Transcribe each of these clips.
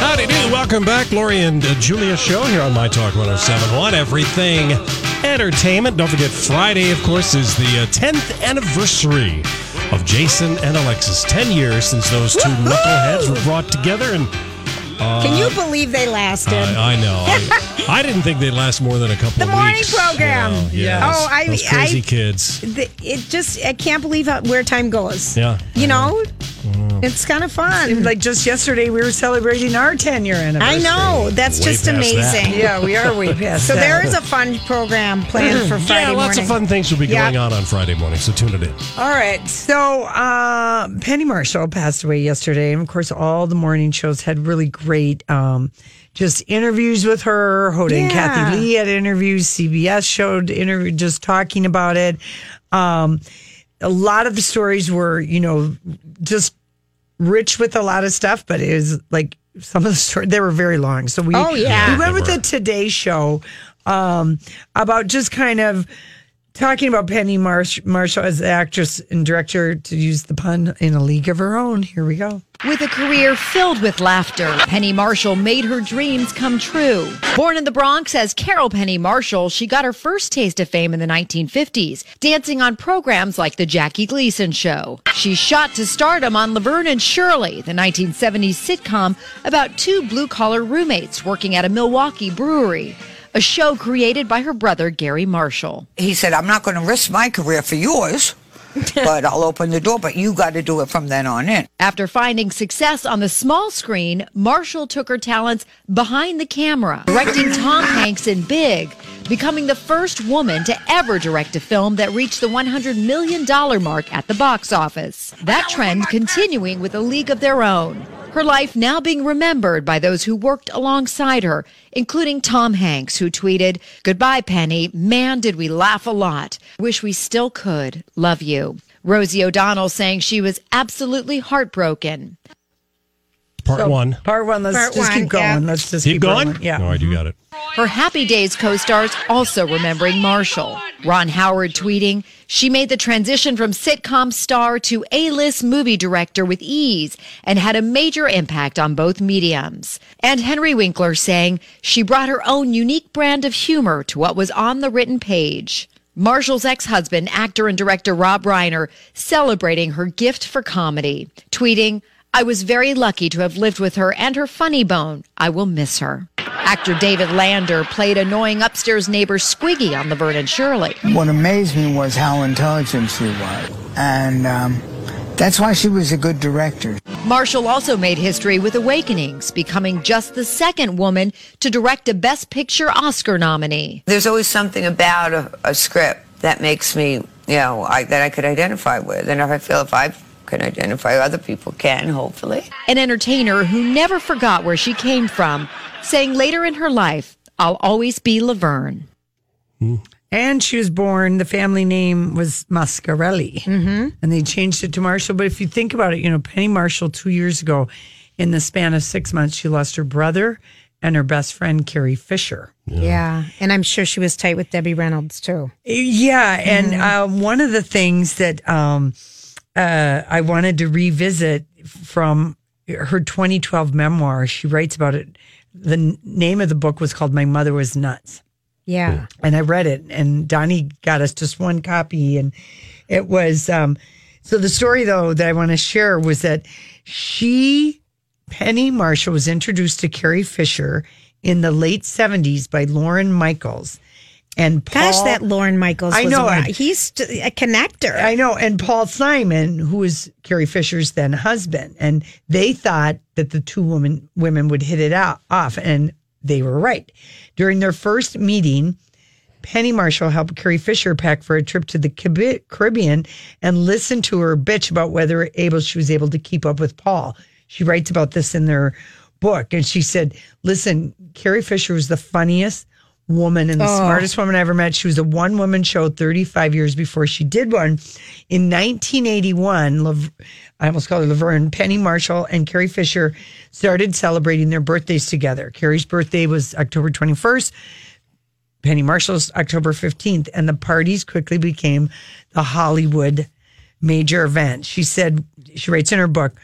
Howdy do. Welcome back. Lori and uh, Julia show here on My Talk 1071. Everything entertainment. Don't forget, Friday, of course, is the uh, 10th anniversary of Jason and Alexis. 10 years since those two knuckleheads were brought together. And Can you believe they lasted? I, I know. I, I didn't think they'd last more than a couple The of morning weeks. program. You know. Yes. Oh, I- Those crazy I- kids. The- it just, I can't believe how, where time goes. Yeah. You know, it's kind of fun. Like just yesterday, we were celebrating our 10 year anniversary. I know. That's Way just past that. amazing. Yeah, we are way past So that. there is a fun program planned for Friday Yeah, lots morning. of fun things will be Yeah. going on on Friday morning, so tune it in. All right. So uh, Penny Marshall passed away yesterday. And of course, all the morning shows had really great um, just interviews with her. Hoda and Kathy Lee had interviews. CBS showed interview just talking about it. Um, a lot of the stories were, you know, just rich with a lot of stuff, but it was like some of the stories, they were very long. So we, Oh, yeah. we went with were. the Today Show um, about just kind of talking about Penny Marsh- Marshall as actress and director, to use the pun, in a league of her own. Here we go. With a career filled with laughter, Penny Marshall made her dreams come true. Born in the Bronx as Carol Penny Marshall, she got her first taste of fame in the 1950s, dancing on programs like The Jackie Gleason Show. She shot to stardom on Laverne and Shirley, the 1970s sitcom about two blue collar roommates working at a Milwaukee brewery. A show created by her brother Garry Marshall. he said, I'm not going to risk my career for yours, but I'll open the door, but you got to do it from then on in. After finding success on the small screen, Marshall took her talents behind the camera, directing Tom Hanks in Big, becoming the first woman to ever direct a film that reached the $100 million mark at the box office. That trend continuing with A League of Their Own. Her life now being remembered by those who worked alongside her, including Tom Hanks, who tweeted, Goodbye, Penny. Man, did we laugh a lot. Wish we still could. Love you. Rosie O'Donnell saying she was absolutely heartbroken. Part one. Part one, let's Part just one, keep going. yeah. Let's just Keep, keep, going? rolling. Yeah. All right, you got it. Her Happy Days co stars also remembering Marshall. Ron Howard tweeting, She made the transition from sitcom star to A list movie director with ease and had a major impact on both mediums. And Henry Winkler saying, She brought her own unique brand of humor to what was on the written page. Marshall's ex husband, actor and director Rob Reiner, celebrating her gift for comedy, tweeting, I was very lucky to have lived with her and her funny bone. I will miss her. Actor David Lander played annoying upstairs neighbor Squiggy on The and Shirley. What amazed me was how intelligent she was. And um, that's why she was a good director. Marshall also made history with Awakenings, becoming just the second woman to direct a Best Picture Oscar nominee. There's always something about a, a script that makes me, you know, I, that I could identify with. And if I feel if I can identify, other people can, hopefully. An entertainer who never forgot where she came from, saying later in her life, I'll always be Laverne. And she was born, the family name was Mascarelli. Mm-hmm. And they changed it to Marshall. But if you think about it, you know, Penny Marshall, two years ago, in the span of six months, she lost her brother and her best friend, Carrie Fisher. Yeah. And I'm sure she was tight with Debbie Reynolds too. Yeah, and uh, one of the things that um, uh, I wanted to revisit from her 2012 memoir, she writes about it. The n- name of the book was called "My Mother Was Nuts," Yeah. and I read it. And Donnie got us just one copy, and it was um, So the story though that I want to share was that she Penny Marshall was introduced to Carrie Fisher in the late 70s by Lorne Michaels. And Paul, Gosh, that Lorne Michaels. I was know, He's a connector. I know, and Paul Simon, who was Carrie Fisher's then husband, and they thought that the two women women would hit it out off, and they were right. During their first meeting, Penny Marshall helped Carrie Fisher pack for a trip to the Caribbean and listened to her bitch about whether able she was able to keep up with Paul. She writes about this in their book, and she said, "Listen, Carrie Fisher was the funniest." Woman and the oh. smartest woman I ever met. She was a one woman show 35 years before she did one. In 1981, Lav- I almost called her Laverne, Penny Marshall and Carrie Fisher started celebrating their birthdays together. Carrie's birthday was October 21st. Penny Marshall's October 15th, and the parties quickly became the Hollywood major event. She said, she writes in her book,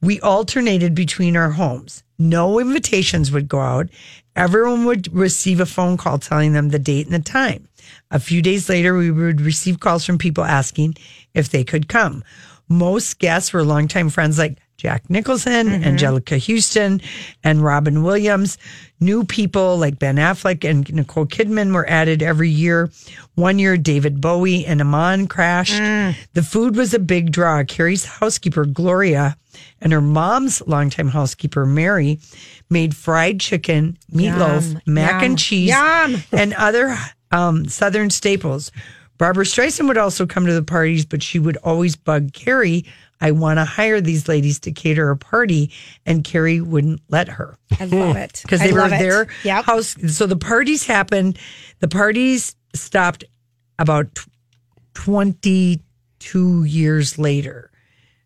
we alternated between our homes. No invitations would go out. Everyone would receive a phone call telling them the date and the time. A few days later, we would receive calls from people asking if they could come. Most guests were longtime friends like Jack Nicholson, Anjelica Huston, and Robin Williams. New people like Ben Affleck and Nicole Kidman were added every year. One year, David Bowie and Iman crashed. The food was a big draw. Carrie's housekeeper, Gloria, and her mom's longtime housekeeper, Mary, made fried chicken, meatloaf, Yum, mac yum, and cheese, yum. and other um, Southern staples. Barbra Streisand would also come to the parties, but she would always bug Carrie. I want to hire these ladies to cater a party, and Carrie wouldn't let her I love it because I they were love it. their Yep. house. So the parties happened. The parties stopped about tw- 22 years later.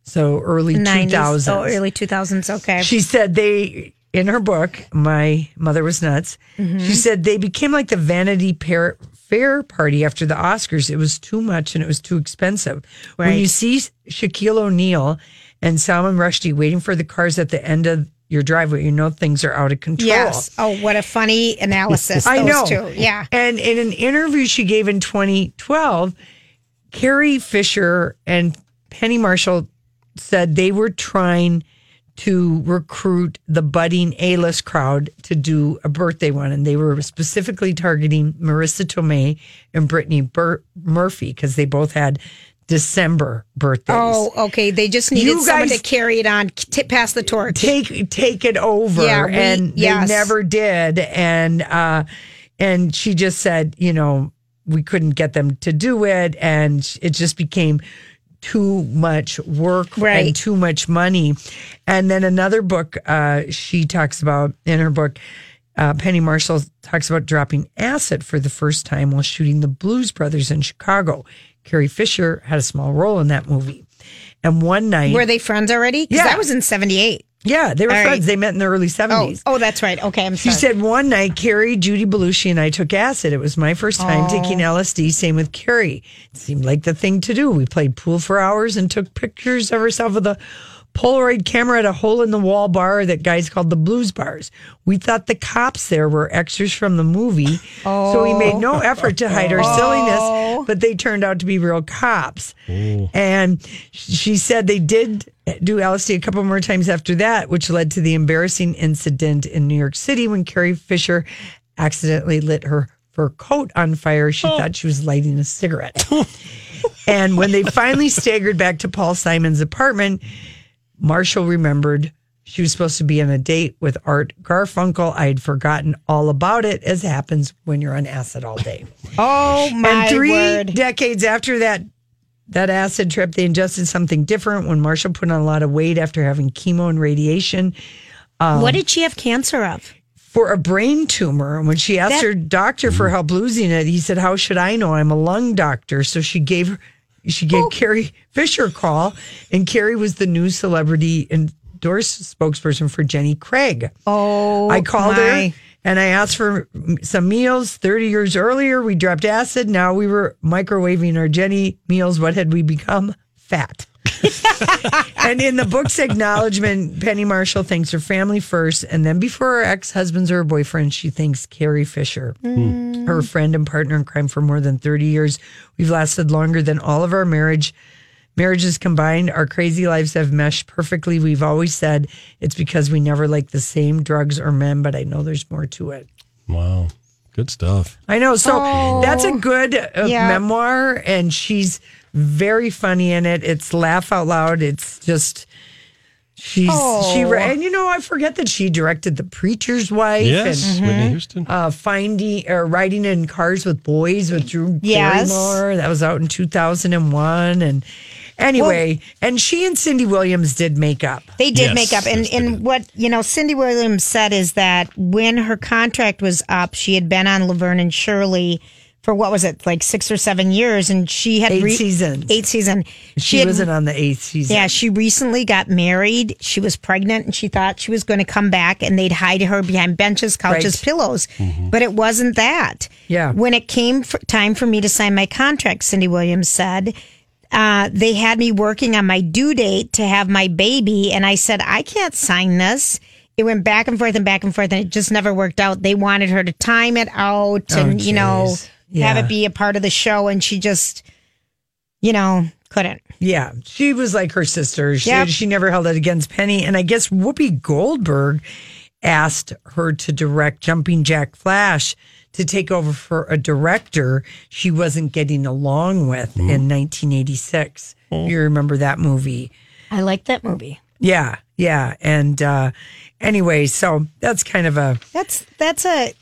So early 90s, 2000s. Oh, early 2000s. Okay. She said they, in her book, My Mother Was Nuts, Mm-hmm. she said they became like the Vanity Fair, Fair party after the Oscars. It was too much and it was too expensive. When you see Shaquille O'Neal and Salman Rushdie waiting for the cars at the end of your driveway, you know things are out of control. yes. Oh, what a funny analysis. I know. Two. Yeah. And in an interview she gave in 2012, Carrie Fisher and Penny Marshall said they were trying to recruit the budding A-list crowd to do a birthday one, and they were specifically targeting Marisa Tomei and Brittany Bur- Murphy because they both had December birthdays. Oh, okay. They just needed You someone to carry it on, t- pass the torch. take take it over Yeah, we- and yes. they never did and uh and she just said you know we couldn't get them to do it and it just became too much work Right. and too much money and then another book uh she talks about in her book uh, Penny Marshall talks about dropping acid for the first time while shooting the Blues Brothers in Chicago. Carrie Fisher had a small role in that movie. And one night, Were they friends already? Yeah. that was in 78. Yeah, they were All right. friends. They met in the early Oh, 70s. oh, that's right. Okay, I'm sorry. She said one night, Carrie, Judy Belushi, and I took acid. It was my first time taking LSD. Same with Carrie. It seemed like the thing to do. We played pool for hours and took pictures of ourselves with a Polaroid camera at a hole in the wall bar that guys called the Blues Bars. We thought the cops there were extras from the movie, so we made no oh. effort to hide our oh. silliness. But they turned out to be real cops. And she said they did do LSD a couple more times after that, which led to the embarrassing incident in New York City when Carrie Fisher accidentally lit her fur coat on fire. She oh. thought she was lighting a cigarette. and when they finally staggered back to Paul Simon's apartment, Marshall remembered she was supposed to be on a date with Art Garfunkel. I had forgotten all about it, as happens when you're on acid all day. oh, my and three word. decades after that that acid trip, they ingested something different when Marshall put on a lot of weight after having chemo and radiation um, what did she have cancer of? for a brain tumor. And when she asked That- her doctor for help losing it, he said, "How should I know? I'm a lung doctor." So she gave her, she gave oh. Carrie Fisher a call, and Carrie was the new celebrity endorsed spokesperson for Jenny Craig. Oh, I called my. her and I asked for some meals. 30 years earlier, we dropped acid. Now we were microwaving our Jenny meals. What had we become? Fat. and in the book's acknowledgement, Penny Marshall thanks her family first, and then before her ex husbands or her boyfriend, she thanks Carrie Fisher, her friend and partner in crime for more than 30 years. We've lasted longer than all of our marriage marriages combined, our crazy lives have meshed perfectly. We've always said it's because we never like the same drugs or men, but I know there's more to it. Wow. Good stuff. I know. So that's a good uh, Yeah. memoir, and she's very funny in it. It's laugh out loud. It's just she's she Oh. and you know I forget that she directed The Preacher's Wife Yes, and Whitney Houston. uh, finding or riding in cars with boys with Drew Yes. Barrymore. That was out in two thousand and one, and anyway, and she and Cindy Williams did make up. They did Yes, make up. And, yes, and did. what, you know, Cindy Williams said is that when her contract was up, she had been on Laverne and Shirley for what was it, like six or seven years. And she had Eight seasons. Eight season. She, had- wasn't on the eighth season. Yeah, she recently got married. She was pregnant and she thought she was going to come back and they'd hide her behind benches, couches, Right. pillows. But it wasn't that. Yeah. When it came for, time for me to sign my contract, Cindy Williams said, uh, they had me working on my due date to have my baby. And I said, I can't sign this. It went back and forth and back and forth and it just never worked out. They wanted her to time it out and, you know, jeez. have it be a part of the show. And she just, you know, couldn't. Yeah, she was like her sister. She, Yep. she never held it against Penny. And I guess Whoopi Goldberg asked her to direct Jumping Jack Flash to take over for a director she wasn't getting along with in 1986. You remember that movie? I like that movie. Yeah, yeah. And uh, anyway, so that's kind of a That's that's a.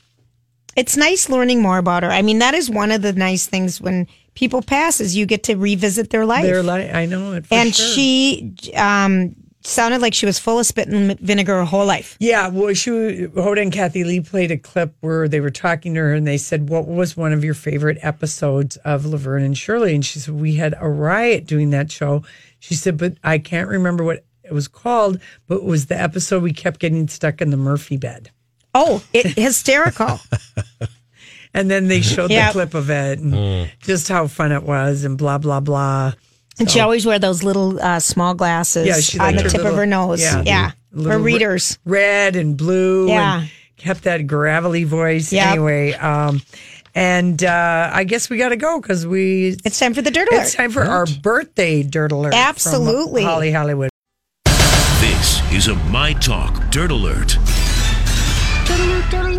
It's nice learning more about her. I mean, that is one of the nice things when people pass is you get to revisit their life. their life. I know it. For and sure. she um, sounded like she was full of spit and vinegar her whole life. Yeah, well, she Hoda and Kathy Lee played a clip where they were talking to her, and they said, "What was one of your favorite episodes of Laverne and Shirley?" And she said, "We had a riot doing that show." She said, "But I can't remember what it was called, but it was the episode we kept getting stuck in the Murphy bed." Oh, it, hysterical! And then they showed Yep. the clip of it and just how fun it was, and blah blah blah. and she always wore those little uh, small glasses Yeah, she on the her tip of her nose. yeah. Yeah, Little her re- readers. red and blue Yeah. and kept that gravelly voice Yep. anyway um and uh i guess we gotta go because we It's time for the dirt alert. it's time for our birthday dirt alert from Absolutely. holly hollywood This is a My Talk Dirt Alert. Doodaloo, doodaloo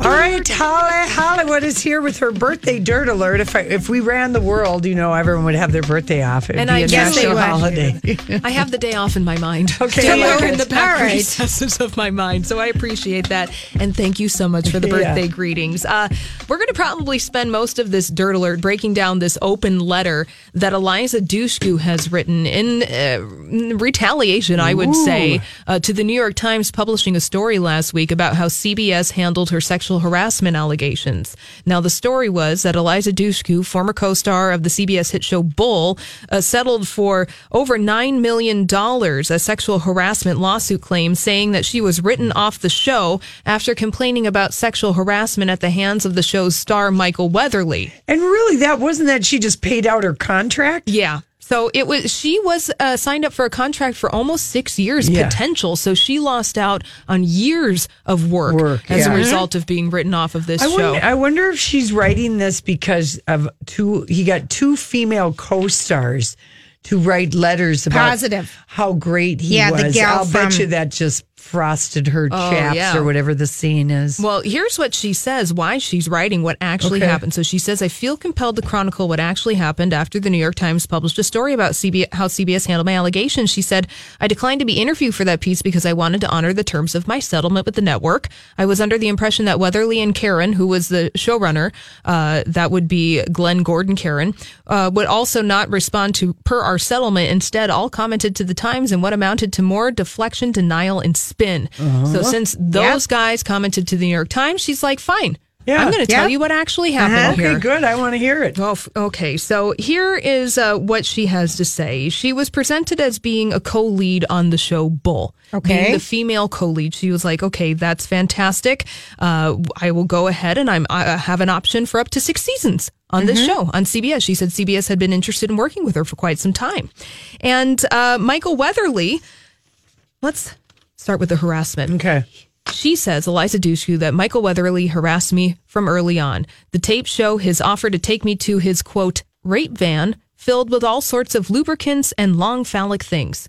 all right holly hollywood is here with her birthday dirt alert if I, if we ran the world you know everyone would have their birthday off It'd And be I a guess national holiday I have the day off in my mind. Okay, Somewhere in the back right. recesses of my mind. So I appreciate that. And thank you so much for the Yeah. birthday greetings. Uh, we're going to probably spend most of this dirt alert breaking down this open letter that Eliza Dushku has written in uh, retaliation, I would say, uh, to the New York Times publishing a story last week about how CBS handled her sexual harassment allegations. Now, the story was that Eliza Dushku, former co-star of the CBS hit show Bull, uh, settled for over $9 million a sexual harassment lawsuit claim saying that she was written off the show after complaining about sexual harassment at the hands of the show's star Michael Weatherly. and really that wasn't that she just paid out her contract Yeah. So it was. She was uh, signed up for a contract for almost six years Yeah. potential. So she lost out on years of work, Work, as yeah. a result of being written off of this I show. wonder, I wonder if she's writing this because of two. He got two female co-stars to write letters about Positive. how great he Yeah, was. the gal I'll bet you that just frosted her chaps yeah. or whatever the scene is. Well, here's what she says why she's writing what actually Okay. happened. So she says, I feel compelled to chronicle what actually happened after the New York Times published a story about CB- how CBS handled my allegations. She said, I declined to be interviewed for that piece because I wanted to honor the terms of my settlement with the network. I was under the impression that Weatherly and Caron, who was the showrunner, uh, that would be Glenn Gordon Caron, uh, would also not respond to per our settlement. Instead, all commented to the Times in what amounted to more deflection, denial, and spin. So since those guys commented to the New York Times, she's like, fine. Yeah. I'm going to tell Yep. you what actually happened okay, here. good. I want to hear it. Oh, okay. So here is uh, what she has to say. She was presented as being a co-lead on the show Bull. Okay. Being the female co-lead. She was like, okay, that's fantastic. Uh, I will go ahead and I'm, I have an option for up to six seasons on this show on CBS. She said CBS had been interested in working with her for quite some time. And uh, Michael Weatherly, let's start with the harassment. Okay. She says, Eliza Dushku, that Michael Weatherly harassed me from early on. The tapes show his offer to take me to his quote, rape van filled with all sorts of lubricants and long phallic things.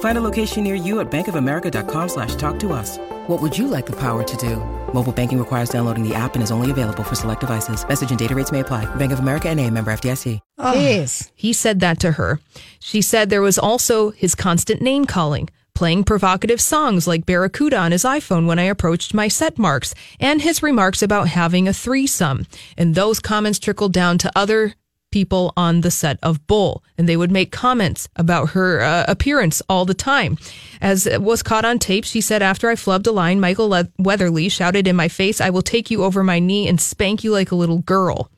Find a location near you at bankofamerica.com slash talk to us. What would you like the power to do? Mobile banking requires downloading the app and is only available for select devices. Message and data rates may apply. Bank of America and a member FDIC. Jeez. Ah. He said that to her. She said there was also his constant name calling, playing provocative songs like Barracuda on his iPhone when I approached my set marks, and his remarks about having a threesome. And those comments trickled down to other people on the set of Bull, and they would make comments about her uh, appearance all the time. As was caught on tape, she said, After I flubbed a line, Michael Le- Weatherly shouted in my face, I will take you over my knee and spank you like a little girl.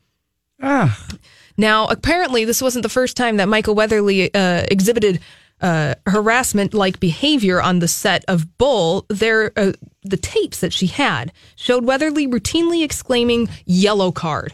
Ah, Now, apparently, this wasn't the first time that Michael Weatherly uh, exhibited uh, harassment like behavior on the set of Bull. There, uh, the tapes that she had showed Weatherly routinely exclaiming, yellow card.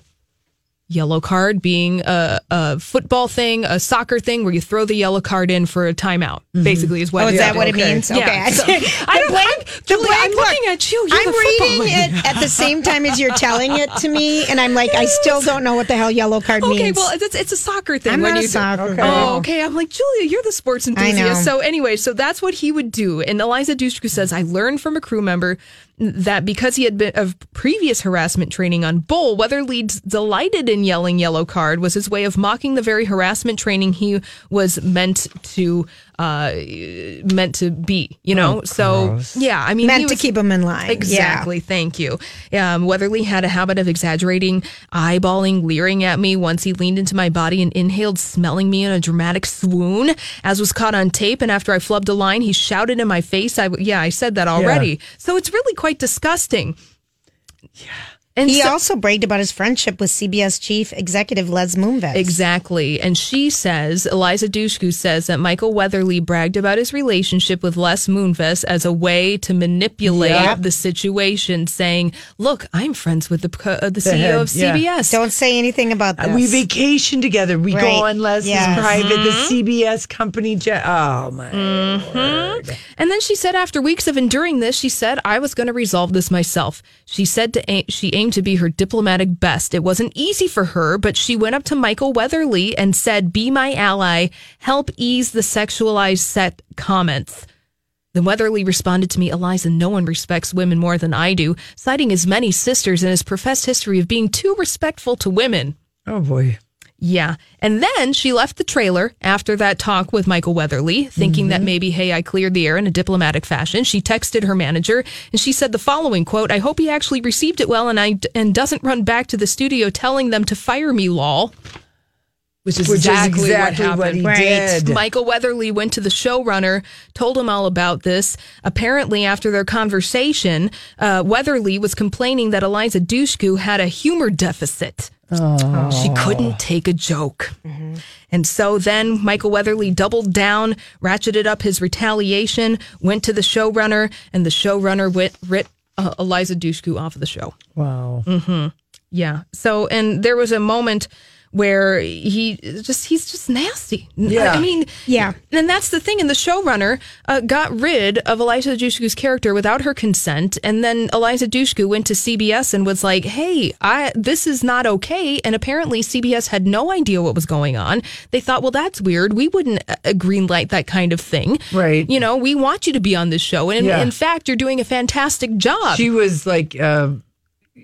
Yellow card being a, a football thing, a soccer thing where you throw the yellow card in for a timeout, mm-hmm. basically, is what Oh, it is that what it means? Okay. Yeah, so- I don't blank- I'm, Julie, blank I'm look, at you. You're I'm reading lady. it at the same time as you're telling it to me, and I'm like, I still don't know what the hell yellow card means. Okay, well, it's, it's a soccer thing. I'm when not a you soccer Oh, okay. I'm like Julia. You're the sports I know. enthusiast. So anyway, so that's what he would do. And Eliza Dushku says, I learned from a crew member that because he had been of previous harassment training on Bull, Weatherly's delighted in yelling "yellow card" was his way of mocking the very harassment training he was meant to uh meant to be. You know, so yeah. I mean, Meant he to keep keep 'em in line. Yeah. Exactly. Thank you. Um, Weatherly had a habit of exaggerating, eyeballing, leering at me once he leaned into my body and inhaled, smelling me in a dramatic swoon, as was caught on tape. And after I flubbed a line, he shouted in my face. I, yeah, I said that already. So it's really quite disgusting. Yeah. And He so- also bragged about his friendship with CBS chief executive Les Moonves. Exactly. And she says, Eliza Dushku says that Michael Weatherly bragged about his relationship with Les Moonves as a way to manipulate Yep. the situation, saying, Look, I'm friends with the, uh, the, CEO head, of yeah. CBS. Don't say anything about this. Uh, we vacation together. We Right. go on Les's Yes. private, the Mm-hmm. CBS company jet. Oh my! word. And then she said, after weeks of enduring this, she said, I was going to resolve this myself. She said to she aimed to be her diplomatic best. It wasn't easy for her, but she went up to Michael Weatherly and said, Be my ally, help ease the sexualized set comments. Then Weatherly responded to me, Eliza, no one respects women more than I do, citing his many sisters and his professed history of being too respectful to women. Oh boy! Yeah. And then she left the trailer after that talk with Michael Weatherly, thinking that mm-hmm. maybe, hey, I cleared the air in a diplomatic fashion. She texted her manager and she said the following quote, I hope he actually received it well and I and doesn't run back to the studio telling them to fire me, lol. Which is Which is exactly, exactly what what happened. he Right. did. Michael Weatherly went to the showrunner, told him all about this. Apparently, after their conversation, uh, Weatherly was complaining that Eliza Dushku had a humor deficit. She couldn't take a joke. And so then Michael Weatherly doubled down, ratcheted up his retaliation, went to the showrunner, and the showrunner went, writ uh, Eliza Dushku off of the show. Wow! Yeah. So, and there was a moment where he just, he's just nasty. Yeah. I mean, Yeah. And that's the thing. And the showrunner uh, got rid of Eliza Dushku's character without her consent. And then Eliza Dushku went to CBS and was like, hey, I, this is not okay. And apparently CBS had no idea what was going on. They thought, well, that's weird. We wouldn't uh, greenlight that kind of thing. Right. You know, we want you to be on this show. And Yeah. in fact, you're doing a fantastic job. She was like, uh,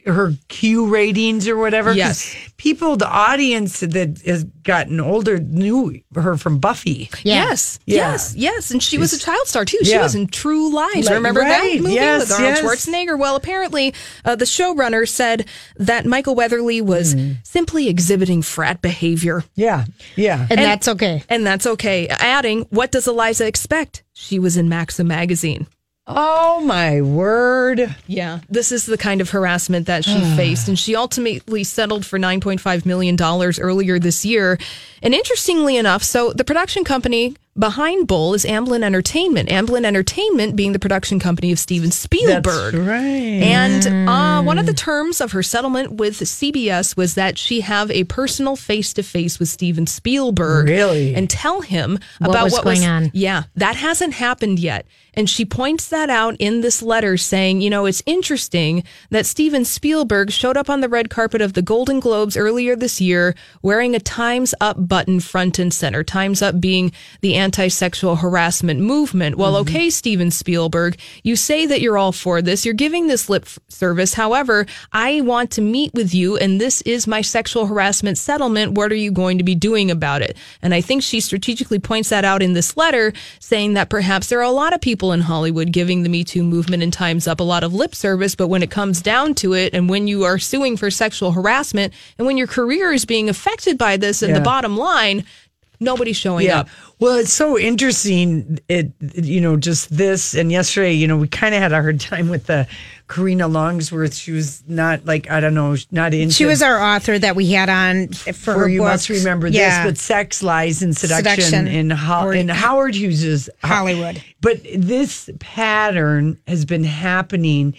her Q ratings or whatever. Yes. people, the audience that has gotten older knew her from Buffy. Yes, Yeah. yes, yes. And she was a child star too. She Yeah. was in True Lies. Like, Remember right, that movie yes, with Arnold yes. Schwarzenegger? Well, apparently, uh, the showrunner said that Michael Weatherly was Hmm. simply exhibiting frat behavior. Yeah, yeah. And, that's okay. And that's okay. Adding, what does Eliza expect? She was in Maxim magazine. Oh my word. Yeah, this is the kind of harassment that she faced, and she ultimately settled for $9.5 million earlier this year. And interestingly enough, so the production company behind Bull is Amblin Entertainment. Amblin Entertainment being the production company of Steven Spielberg. That's right. And uh, one of the terms of her settlement with CBS was that she have a personal face to face with Steven Spielberg, Really? and tell him What about was what going was on. Yeah, that hasn't happened yet. And she points that out in this letter, saying, you know, it's interesting that Steven Spielberg showed up on the red carpet of the Golden Globes earlier this year wearing a Times Up button front and center. Times Up being the anti sexual harassment movement. Well, Mm-hmm. okay, Steven Spielberg, you say that you're all for this. You're giving this lip service. However, I want to meet with you, and this is my sexual harassment settlement. What are you going to be doing about it? And I think she strategically points that out in this letter, saying that perhaps there are a lot of people in Hollywood giving the Me Too movement and Times Up a lot of lip service, but when it comes down to it, and when you are suing for sexual harassment, and when your career is being affected by this, and Yeah. the bottom line, nobody's showing Yeah. up. Well, it's so interesting. It, you know, just this and yesterday, you know, we kind of had a hard time with the Karina Longworth. She was not like, I don't know, not into. She was our author that we had on for for her you must remember Yeah. this, but sex, lies, and seduction, Seduction. in Ho- in Howard Hughes's Hollywood. But this pattern has been happening.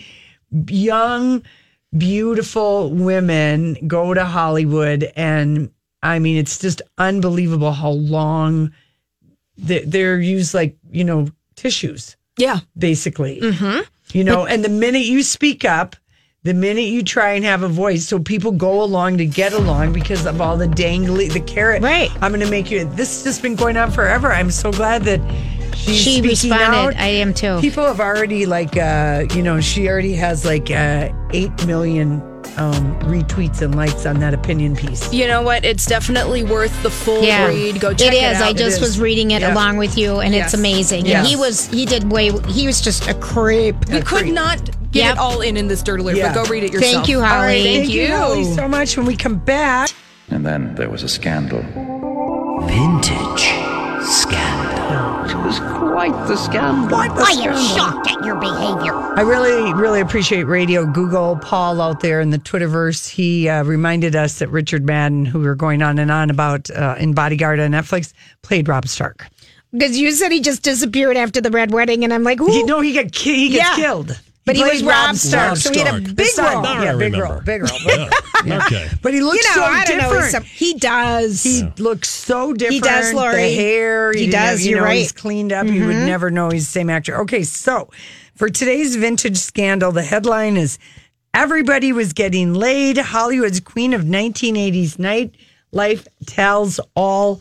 Young, beautiful women go to Hollywood, and I mean, it's just unbelievable how long they- they're used like you know tissues Yeah. basically. You know, and the minute you speak up, the minute you try and have a voice, so people go along to get along because of all the dangly, the carrot. Right. I'm going to make you. This has just been going on forever. I'm so glad that She responded. out. I am too. People have already like, uh, you know, she already has like uh, eight million um, retweets and likes on that opinion piece. You know what? It's definitely worth the full Yeah, read. Go check it out. it, is. I just is. was reading it Yeah. along with you, and Yes. it's amazing. Yes. And he was he did way he was just a creep. we could not get Yep. it all in in this dirt alert, Yeah. but go read it yourself. Thank you, All Holly. right, Thank you, you. Holly, so much. When we come back. And then there was a scandal. Vintage scandal. It was quite the scandal. I am shocked at your behavior. I really, really appreciate radio. Google Paul out there in the Twitterverse. He uh, reminded us that Richard Madden, who we were going on and on about uh, in Bodyguard on Netflix, played Rob Stark. Because you said he just disappeared after the red wedding, and I'm like, He, who? no, he got ki- he gets Yeah. killed. But he played was Rob Stark, Rob so he had a big role. Now I Yeah, big remember. role, big role. Yeah. Okay. But he looks You know, so I don't different. he's some- He does. he looks so different. He does, Lori. The hair, He you does, you you're know, right. Mm-hmm. He's cleaned up. You would never know he's the same actor. Okay, so for today's vintage scandal, the headline is "Everybody was getting laid." Hollywood's queen of 1980s night life tells all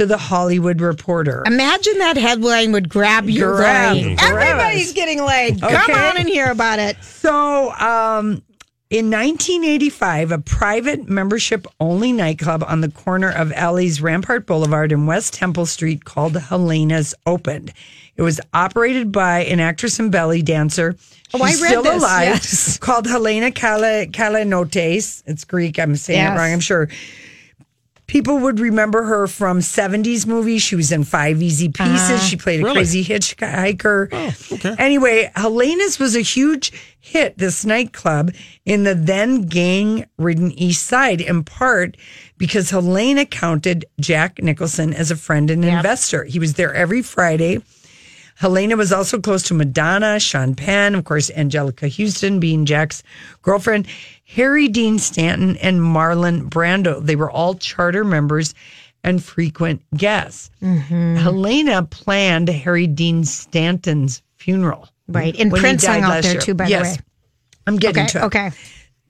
to the Hollywood Reporter. Imagine that headline would grab your Grab, Lori. grab Everybody's us. getting laid. Come on and hear about it. So, um, in 1985, a private membership only nightclub on the corner of LA's Rampart Boulevard and West Temple Street called Helena's opened. It was operated by an actress and belly dancer. Oh, I She's read still this, alive. yes. Called Helena Kala, Kalanotes. It's Greek. I'm saying Yes. it wrong. I'm sure. People would remember her from 70s movies. She was in Five Easy Pieces. She ah, played a Really? crazy hitchhiker. Oh, okay. Anyway, Helena's was a huge hit, this nightclub in the then gang ridden East Side, in part because Helena counted Jack Nicholson as a friend and investor. He was there every Friday. Helena was also close to Madonna, Sean Penn, of course, Anjelica Huston being Jack's girlfriend, Harry Dean Stanton, and Marlon Brando. They were all charter members and frequent guests. Mm-hmm. Helena planned Harry Dean Stanton's funeral. Right. And Prince hung out there year. too, by yes. the way. I'm getting Okay. to it. Okay.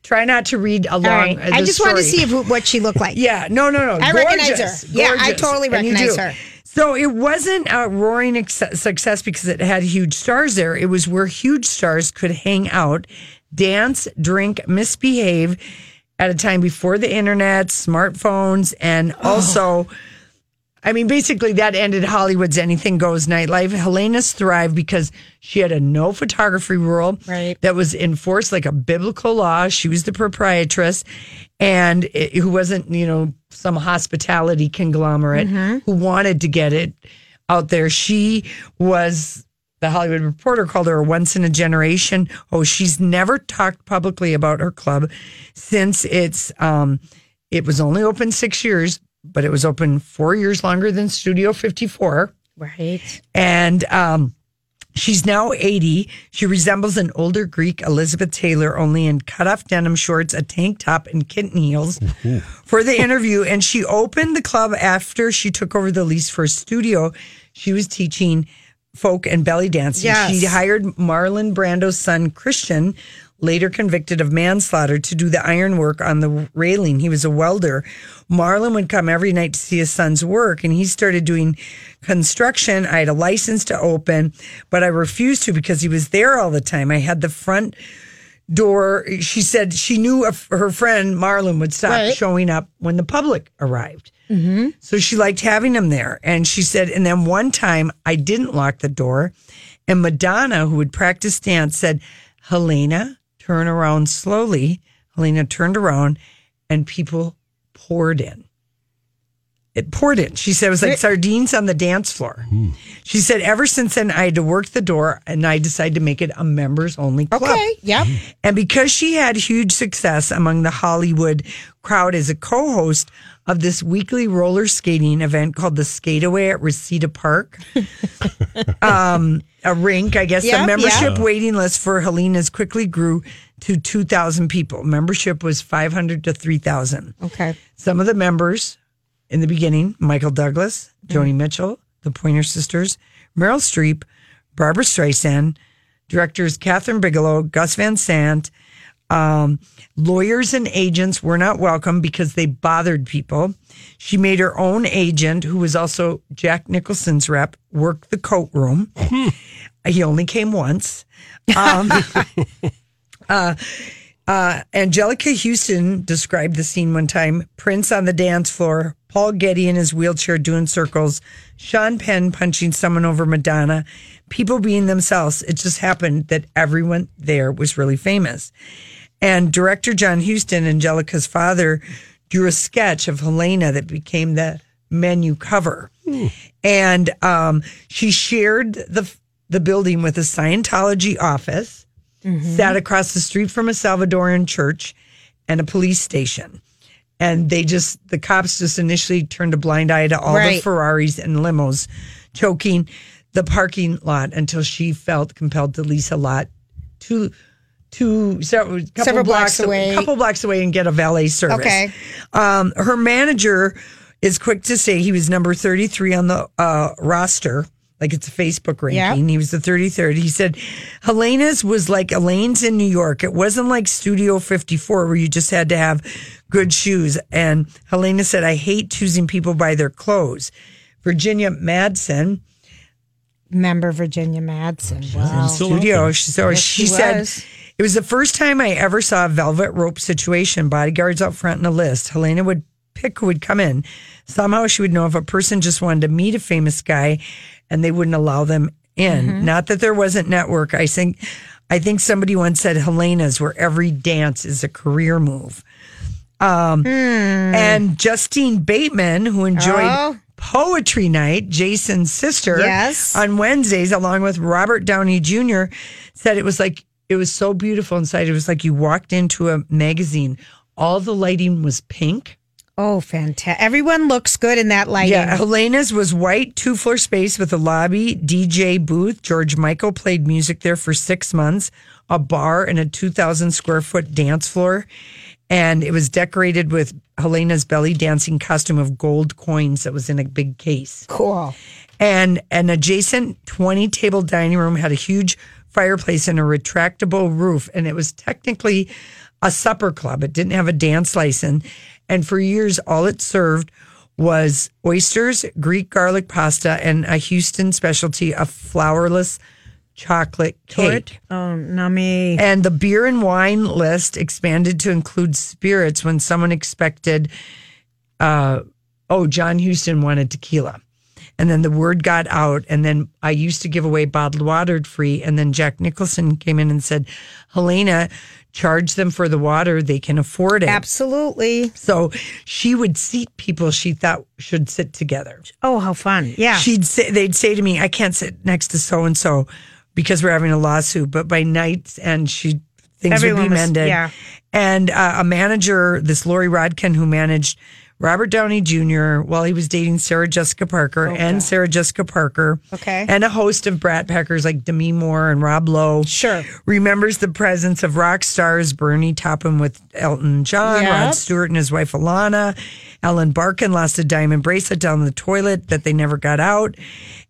Try not to read along. Right. I just wanted to see if, what she looked like. Yeah, no, no, no. I recognize Gorgeous. her. Yeah, I totally And recognize her. So it wasn't a roaring ex- success because it had huge stars there. It was where huge stars could hang out dance, drink, misbehave at a time before the internet, smartphones, and oh. also. I mean, basically, that ended Hollywood's anything goes nightlife. Helena's thrived because she had a no photography rule Right. that was enforced like a biblical law. She was the proprietress, and it, who wasn't, you know, some hospitality conglomerate who wanted to get it out there. She was. The Hollywood Reporter called her a once in a generation. Oh, she's never talked publicly about her club since it's um, it was only open six years, but it was open four years longer than Studio 54. Right. And um, she's now 80. She resembles an older Greek Elizabeth Taylor, only in cutoff denim shorts, a tank top, and kitten heels for the interview. And she opened the club after she took over the lease for a studio. She was teaching folk and belly dancing. Yes. She hired Marlon Brando's son, Christian, later convicted of manslaughter, to do the iron work on the railing. He was a welder. Marlon would come every night to see his son's work, and he started doing construction. I had a license to open, but I refused to because he was there all the time. I had the front door. She said she knew her friend Marlon would stop Right. showing up when the public arrived. Mm-hmm. So she liked having him there. And she said, and then one time I didn't lock the door. And Madonna, who would practice dance, said, Helena, turn around slowly. Helena turned around and people poured in. It poured in. She said it was like sardines on the dance floor. She said, ever since then, I had to work the door and I decided to make it a members only club. Okay. Yep. And because she had huge success among the Hollywood crowd as a co host of this weekly roller skating event called the Skateaway at Reseda Park, um, a rink, I guess, the membership yep. waiting list for Helena's quickly grew to 2,000 people. Membership was 500 to 3,000. Okay. Some of the members in the beginning Michael Douglas, Joni mm-hmm. Mitchell, the Pointer Sisters, Meryl Streep, Barbra Streisand, directors Kathryn Bigelow, Gus Van Sant. Um, lawyers and agents were not welcome because they bothered people. She made her own agent, who was also Jack Nicholson's rep, work the coat room. he only came once. Um, uh, uh, Anjelica Huston described the scene one time Prince on the dance floor, Paul Getty in his wheelchair doing circles, Sean Penn punching someone over Madonna, people being themselves. It just happened that everyone there was really famous. And director John Huston, Anjelica's father, drew a sketch of Helena that became the menu cover. And um, she shared the the building with a Scientology office, sat across the street from a Salvadoran church and a police station. And they just the cops just initially turned a blind eye to all the Ferraris and limos choking the parking lot until she felt compelled to lease a lot to to several, couple Several blocks blocks away. couple blocks away and get a valet service. Okay. Um, her manager is quick to say he was number 33 on the uh, roster. Like it's a Facebook ranking. He was the 33rd. He said Helena's was like Elaine's in New York. It wasn't like Studio 54 where you just had to have good shoes. And Helena said, I hate choosing people by their clothes. Virginia Madsen, Member Virginia Madsen. Wow. studio. She, so Yes, she she said was. It was the first time I ever saw a velvet rope situation. Bodyguards out front in a list. Helena would pick who would come in. Somehow she would know if a person just wanted to meet a famous guy, and they wouldn't allow them in. Mm-hmm. Not that there wasn't network. I think, I think somebody once said Helena's where every dance is a career move. Um, and Justine Bateman, who enjoyed Hmm. Oh. Poetry Night, Jason's sister, Yes. on Wednesdays, along with Robert Downey Jr., said it was like it was so beautiful inside. It was like you walked into a magazine. All the lighting was pink. Oh, fantastic. Everyone looks good in that lighting. Yeah, Helena's was white, two floor space with a lobby, DJ booth. George Michael played music there for six months, a bar, and a 2,000 square foot dance floor. And it was decorated with Helena's belly dancing costume of gold coins that was in a big case. Cool. And an adjacent 20 table dining room had a huge fireplace and a retractable roof. And it was technically a supper club. It didn't have a dance license. And for years, all it served was oysters, Greek garlic pasta, and a Huston specialty, a flourless chocolate cake. Oh, nummy. And the beer and wine list expanded to include spirits when someone expected, uh, oh, John Huston wanted tequila. And then the word got out. And then I used to give away bottled water free. And then Jack Nicholson came in and said, Helena, charge them for the water. They can afford it. Absolutely. So she would seat people she thought should sit together. Oh, how fun. Yeah. She'd say, they'd say to me, I can't sit next to so and so because we're having a lawsuit. But by night's end, she things Everyone would be was- mended. yeah. And uh, a manager, this Lori Rodkin, who managed Robert Downey Jr. while he was dating Sarah Jessica Parker and Sarah Jessica Parker. Okay. And a host of Brat Packers like Demi Moore and Rob Lowe. Sure. Remembers the presence of rock stars Bernie Taupin with Elton John, Yep. Rod Stewart and his wife Alana. Ellen Barkin lost a diamond bracelet down the toilet that they never got out.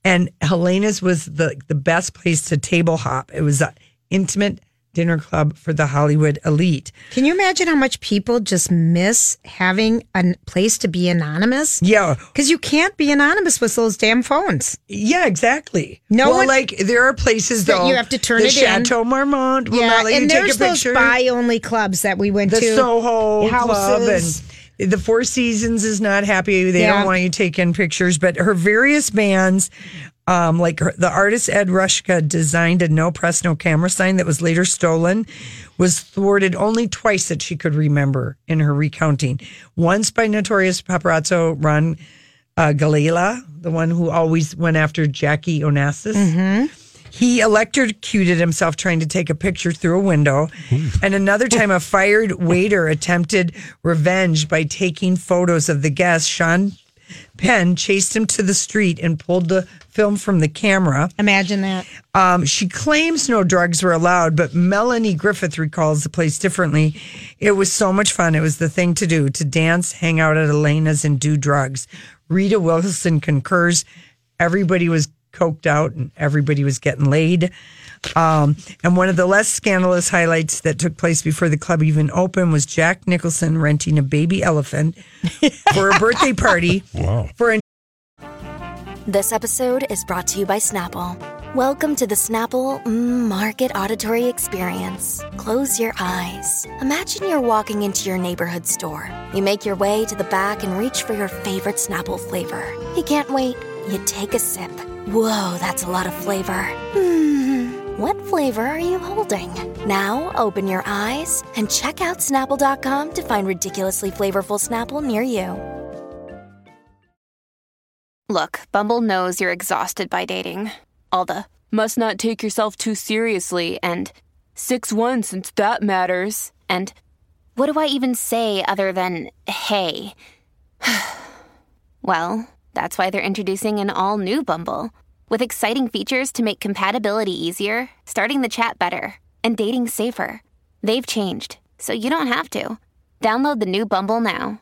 And Helena's was the, the best place to table hop. It was an intimate dinner club for the Hollywood elite. Can you imagine how much people just miss having a place to be anonymous? Yeah. Because you can't be anonymous with those damn phones. Yeah, exactly. No well, one- like there are places That though you have to turn the it in. Chateau Marmont will yeah, not let and you there's take a those picture. buy only clubs that we went the to. Soho houses. Club and the Four Seasons is not happy. They Yeah. don't want you taking pictures. But her various bands, um, like the artist Ed Ruscha designed a no press, no camera sign that was later stolen, was thwarted only twice that she could remember in her recounting. Once by notorious paparazzo Ron uh, Galella, the one who always went after Jackie Onassis. Mm-hmm. He electrocuted himself trying to take a picture through a window. And another time, a fired waiter attempted revenge by taking photos of the guests. Sean Penn chased him to the street and pulled the film from the camera. Imagine that. Um, she claims no drugs were allowed, but Melanie Griffith recalls the place differently. It was so much fun. It was the thing to do to dance, hang out at Helena's, and do drugs. Rita Wilson concurs. Everybody was coked out and everybody was getting laid. Um, and one of the less scandalous highlights that took place before the club even opened was Jack Nicholson renting a baby elephant for a birthday party. Wow. For an This episode is brought to you by Snapple. Welcome to the Snapple mm, Market Auditory Experience. Close your eyes. Imagine you're walking into your neighborhood store. You make your way to the back and reach for your favorite Snapple flavor. You can't wait. You take a sip. Whoa, that's a lot of flavor. Hmm, what flavor are you holding? Now open your eyes and check out Snapple.com to find ridiculously flavorful Snapple near you. Look, Bumble knows you're exhausted by dating. All the must not take yourself too seriously and 6 1 since that matters. And what do I even say other than hey? well, that's why they're introducing an all new Bumble with exciting features to make compatibility easier, starting the chat better, and dating safer. They've changed, so you don't have to. Download the new Bumble now.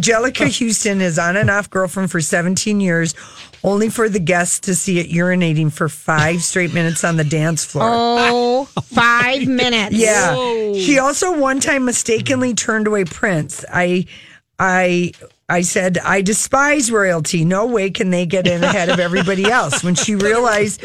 Anjelica Huston is on and off girlfriend for 17 years, only for the guests to see it urinating for five straight minutes on the dance floor. Oh, five minutes. Yeah. She also one time mistakenly turned away Prince. I I I said, I despise royalty. No way can they get in ahead of everybody else. When she realized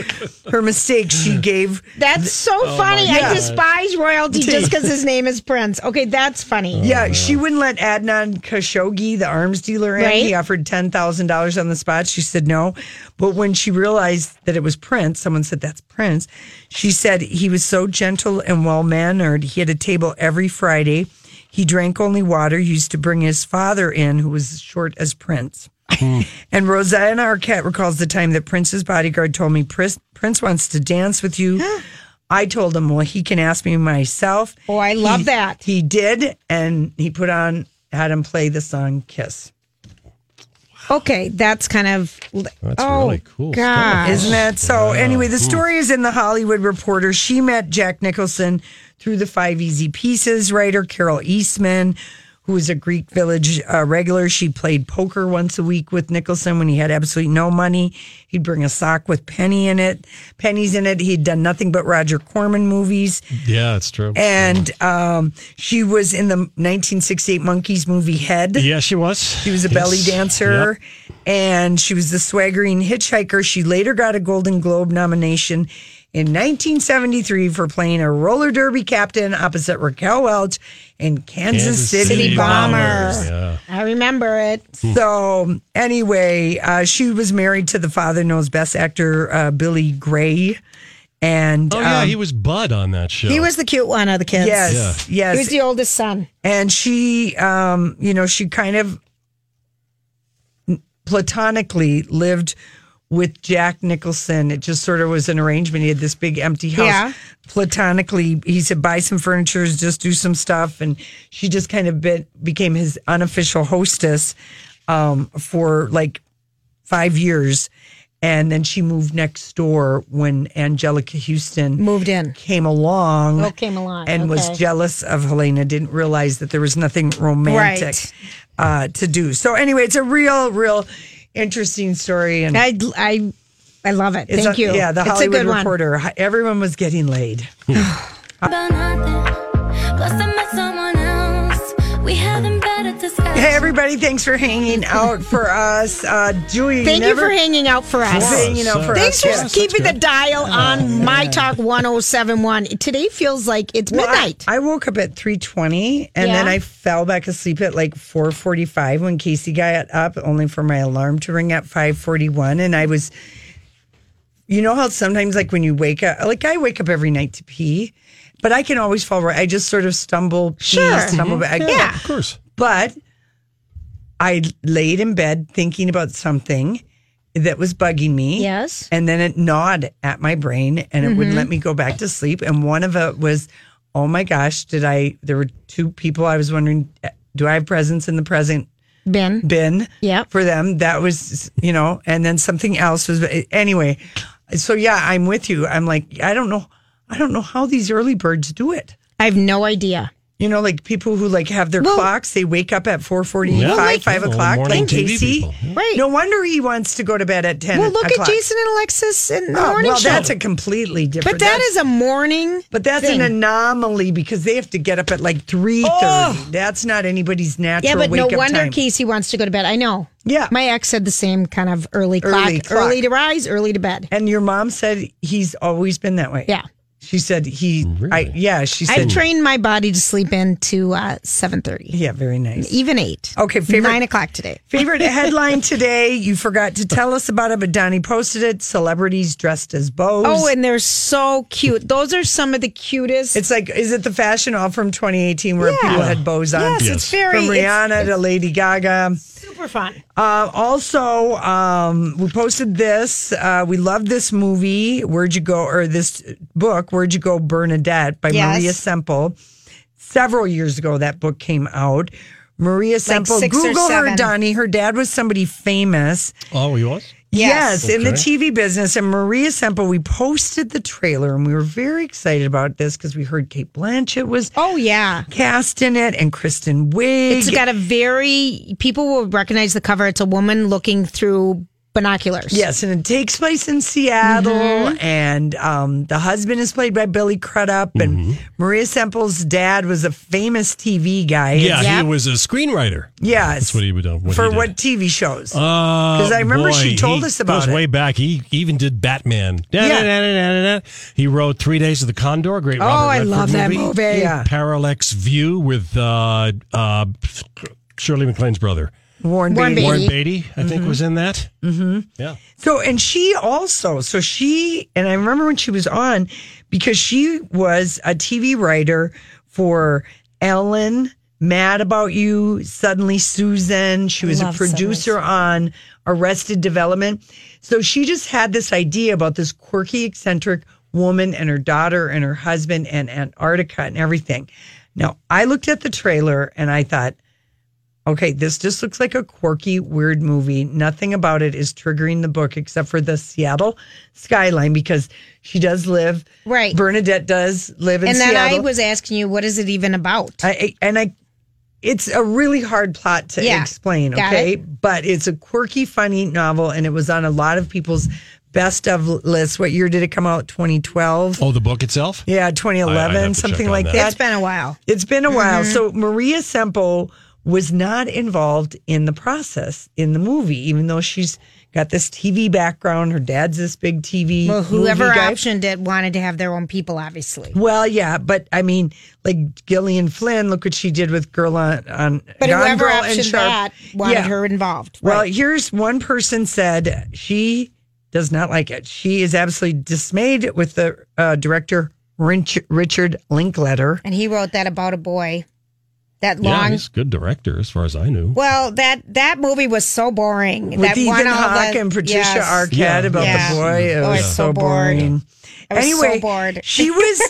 her mistake, she gave That's so Oh, funny. my I God. despise royalty just because his name is Prince. Okay, that's funny. Oh, yeah, she wouldn't let Adnan Khashoggi, the arms dealer, in. Right. He offered ten thousand dollars on the spot. She said no, but when she realized that it was Prince, someone said that's Prince. She said he was so gentle and well mannered. He had a table every Friday. He drank only water. He used to bring his father in, who was as short as Prince. Hmm. and Rosanna Arquette recalls the time that Prince's bodyguard told me Prince, Prince wants to dance with you. I told him, well, he can ask me myself. Oh, I love He- that. He did, and he put on, had him play the song Kiss. Okay, that's kind of. That's oh, really cool God. stuff. Isn't that so? Wow. Anyway, the story is in the Hollywood Reporter. She met Jack Nicholson through the Five Easy Pieces writer Carole Eastman, who was a Greek Village uh, regular. She played poker once a week with Nicholson when he had absolutely no money. He'd bring a sock with penny in it, pennies in it. He'd done nothing but Roger Corman movies. Yeah, it's true. And um, she was in the 1968 Monkees movie Head. yeah, she was. She was a belly dancer and she was the swaggering hitchhiker. She later got a Golden Globe nomination in 1973 for playing a roller derby captain opposite Raquel Welch in Kansas, Kansas City, City Bombers. Bombers, yeah. I remember it. So anyway, uh, she was married to the father knows best actor uh, Billy Gray, and Oh yeah, um, he was Bud on that show. He was the cute one of the kids. Yes, yes. He was the oldest son. and she, um, you know, she kind of platonically lived with Jack Nicholson. It just sort of was an arrangement. He had this big empty house. Yeah. Platonically, he said, buy some furniture, just do some stuff. And she just kind of bit, became his unofficial hostess um, for like five years. And then she moved next door when Anjelica Huston moved in, came along, Oh, came along, and was jealous of Helena. Didn't realize that there was nothing romantic Right. uh, to do. So anyway, it's a real, real interesting story. And I, I, I love it. Thank a- you. Yeah, the it's Hollywood a good one. Reporter. Everyone was getting laid. everybody! Thanks for hanging out for us. Uh, Julie, Thank you never, for hanging out for us. For hanging out for Thanks us. for yes. keeping the dial on My Talk 1071. Today feels like it's Well, midnight. I, woke up at three twenty, and then I fell back asleep at like four forty five when Casey got up, only for my alarm to ring at five forty one. And I was, you know how sometimes like when you wake up, like I wake up every night to pee, but I can always fall right. I just sort of stumble, pee, Sure. stumble back. Mhm. Yeah. of course. But I laid in bed thinking about something that was bugging me. Yes. And then it gnawed at my brain and it wouldn't Mhm. let me go back to sleep. And one of it was, oh my gosh, did I? There were two people I was wondering, do I have presents in the present bin? bin Yeah. for them? That was, you know, and then something else was, anyway. So yeah, I'm with you. I'm like, I don't know. I don't know how these early birds do it. I have no idea. You know, like people who like have their clocks, they wake up at four forty Yeah. five, Like- five o'clock, like Casey. people. Right. No wonder he wants to go to bed at ten. Well, look o'clock. at Jason and Alexis in the Oh, morning well, show. that's a completely different. but that's- a morning. But that's thing. an anomaly because they have to get up at like three thirty. Oh. That's not anybody's natural. Yeah, but no up wonder time. Casey wants to go to bed. I know. Yeah. My ex had the same kind of early clock. Early Early, to rise, early to bed. And your mom said he's always been that way. Yeah. She said he. I yeah. She said. I've trained my body to sleep into uh, 7.30. Yeah, very nice. Even 8. Okay, favorite- 9 o'clock today. Favorite headline today? You forgot to tell us about it, but Donnie posted it. Celebrities dressed as bows. Oh, and they're so cute. Those are some of the cutest. It's like, is it the fashion off from 2018 where Yeah. people had bows on? Yes, it's very- From it's- Rihanna to Lady Gaga. Super fun. Uh, also, um, we posted this. Uh, we love this movie, Where'd You Go, or this book, Where'd You Go, Bernadette, by Yes. Maria Semple. Several years ago, that book came out. Maria Semple, six or Google her, seven. Donnie. Her dad was somebody famous. Oh, he was. Yes, in the TV business. And Maria Semple, we posted the trailer and we were very excited about this because we heard Cate Blanchett was Oh, yeah. cast in it and Kristen Wiig. It's got a very, people will recognize the cover. It's a woman looking through binoculars. Yes, and it takes place in Seattle, Mm-hmm. and um, the husband is played by Billy Crudup, and Maria Semple's dad was a famous TV guy. Yeah, It's- he was a screenwriter. yes, That's what he would do. What for he did. what TV shows? Because I remember she told us about goes it. way back. He even did Batman. Yeah. He wrote Three Days of the Condor. Great. Movie. Oh, Robert I Redford love that movie. movie. Yeah. Parallax View with uh, uh, Shirley MacLaine's brother. Warren, Warren Beatty. Warren Beatty. Beatty, I think, was in that. Mm-hmm. Yeah. So, and she also, so she, and I remember when she was on because she was a TV writer for Ellen, Mad About You, Suddenly Susan. She was a Love Suddenly producer on Arrested Development. So she just had this idea about this quirky, eccentric woman and her daughter and her husband and Antarctica and everything. Now, I looked at the trailer and I thought, okay, this just looks like a quirky, weird movie. Nothing about it is triggering the book except for the Seattle skyline because she does live. Right. Bernadette does live in Seattle. And then Seattle. I was asking you, what is it even about? I, I- and I, it's a really hard plot to Yeah. explain, okay? it. But it's a quirky, funny novel, and it was on a lot of people's best of lists. What year did it come out? 2012? Oh, the book itself? Yeah, I- I'd 2011, something like that. that. it's been a while. It's been a while. Mm-hmm. So Maria Semple was not involved in the process in the movie, even though she's got this TV background. Her dad's this big TV. Well, whoever optioned it wanted to have their own people, obviously. Well, yeah, but I mean, like Gillian Flynn, look what she did with Girl on, on But Gone whoever Girl optioned that wanted Yeah. her involved. Well, here's one person said she does not like it. She is absolutely dismayed with the uh, director Rich- Richard Linklater. and he wrote that about a boy. That Yeah, he's a good director as far as I knew. well, that that movie was so boring. With that Ethan Hawke and Patricia yes. Arquette Yeah. about Yeah. the boy. It Oh, was it's so so bored. boring. I was so anyway, bored. she was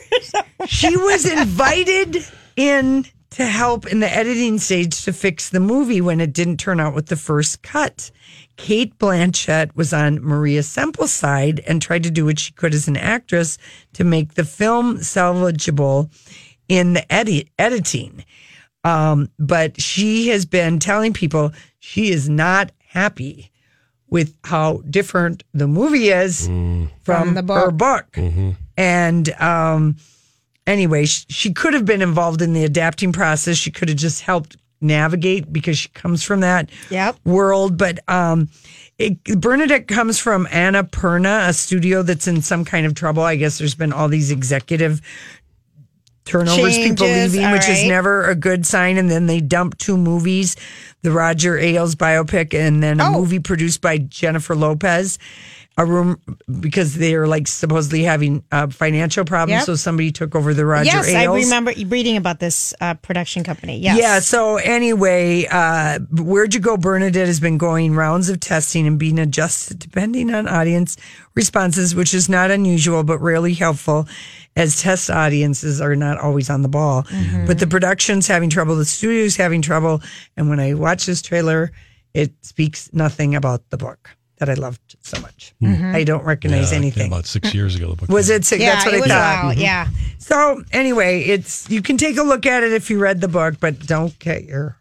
she was invited in to help in the editing stage to fix the movie when it didn't turn out with the first cut. Cate Blanchett was on Maria Semple's side and tried to do what she could as an actress to make the film salvageable in the edit editing. Um, but she has been telling people she is not happy with how different the movie is from, From the her book. book. And um, anyway, she, she could have been involved in the adapting process. She could have just helped navigate because she comes from that Yep. world. But um, it, Bernadette comes from Annapurna, a studio that's in some kind of trouble. I guess there's been all these executive turnovers, people leaving, which is never a good sign. And then they dump two movies, the Roger Ailes biopic, and then a Oh. movie produced by Jennifer Lopez. A room because they are like supposedly having uh, financial problems, Yep. so somebody took over the Roger yes, Ailes. I remember reading about this uh, production company. Yes. Yeah. So anyway, uh, Where'd You Go, Bernadette has been going rounds of testing and being adjusted depending on audience responses, which is not unusual but rarely helpful, as test audiences are not always on the ball. Mm-hmm. But the production's having trouble, the studio's having trouble, and when I watch this trailer, it speaks nothing about the book that I loved so much. Hmm. Mm-hmm. I don't recognize Yeah, anything. About six years ago, the book. Was it? Six? Yeah, That's what it I was thought. out. Mm-hmm. Yeah. So anyway, it's you can take a look at it if you read the book, but don't get your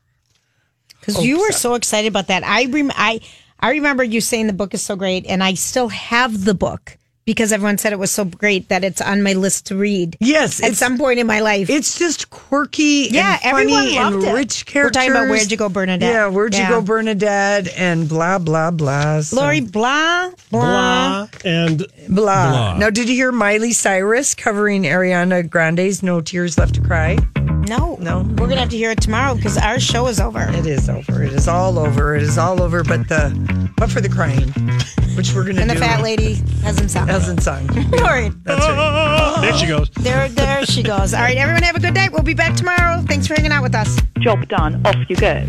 Because you were so excited about that. I rem- I I remember you saying the book is so great, and I still have the book because everyone said it was so great that it's on my list to read. Yes, at some point in my life. It's just quirky, Yeah, and funny everyone loved and it. rich We're characters. talking about Where'd You Go, Bernadette. Yeah, where'd Yeah. you go, Bernadette, and blah blah blah. So- Lori blah blah. Blah and blah. blah. Now, did you hear Miley Cyrus covering Ariana Grande's "No Tears Left to Cry"? No, No. We're gonna have to hear it tomorrow because our show is over. It is over. It is all over. It is all over. But the but for the crying, which we're gonna And the fat lady hasn't sung. hasn't sung. All right. That's right. There she goes. There, there she goes. All right, everyone, have a good day. We'll be back tomorrow. Thanks for hanging out with us. Job done. Off you go.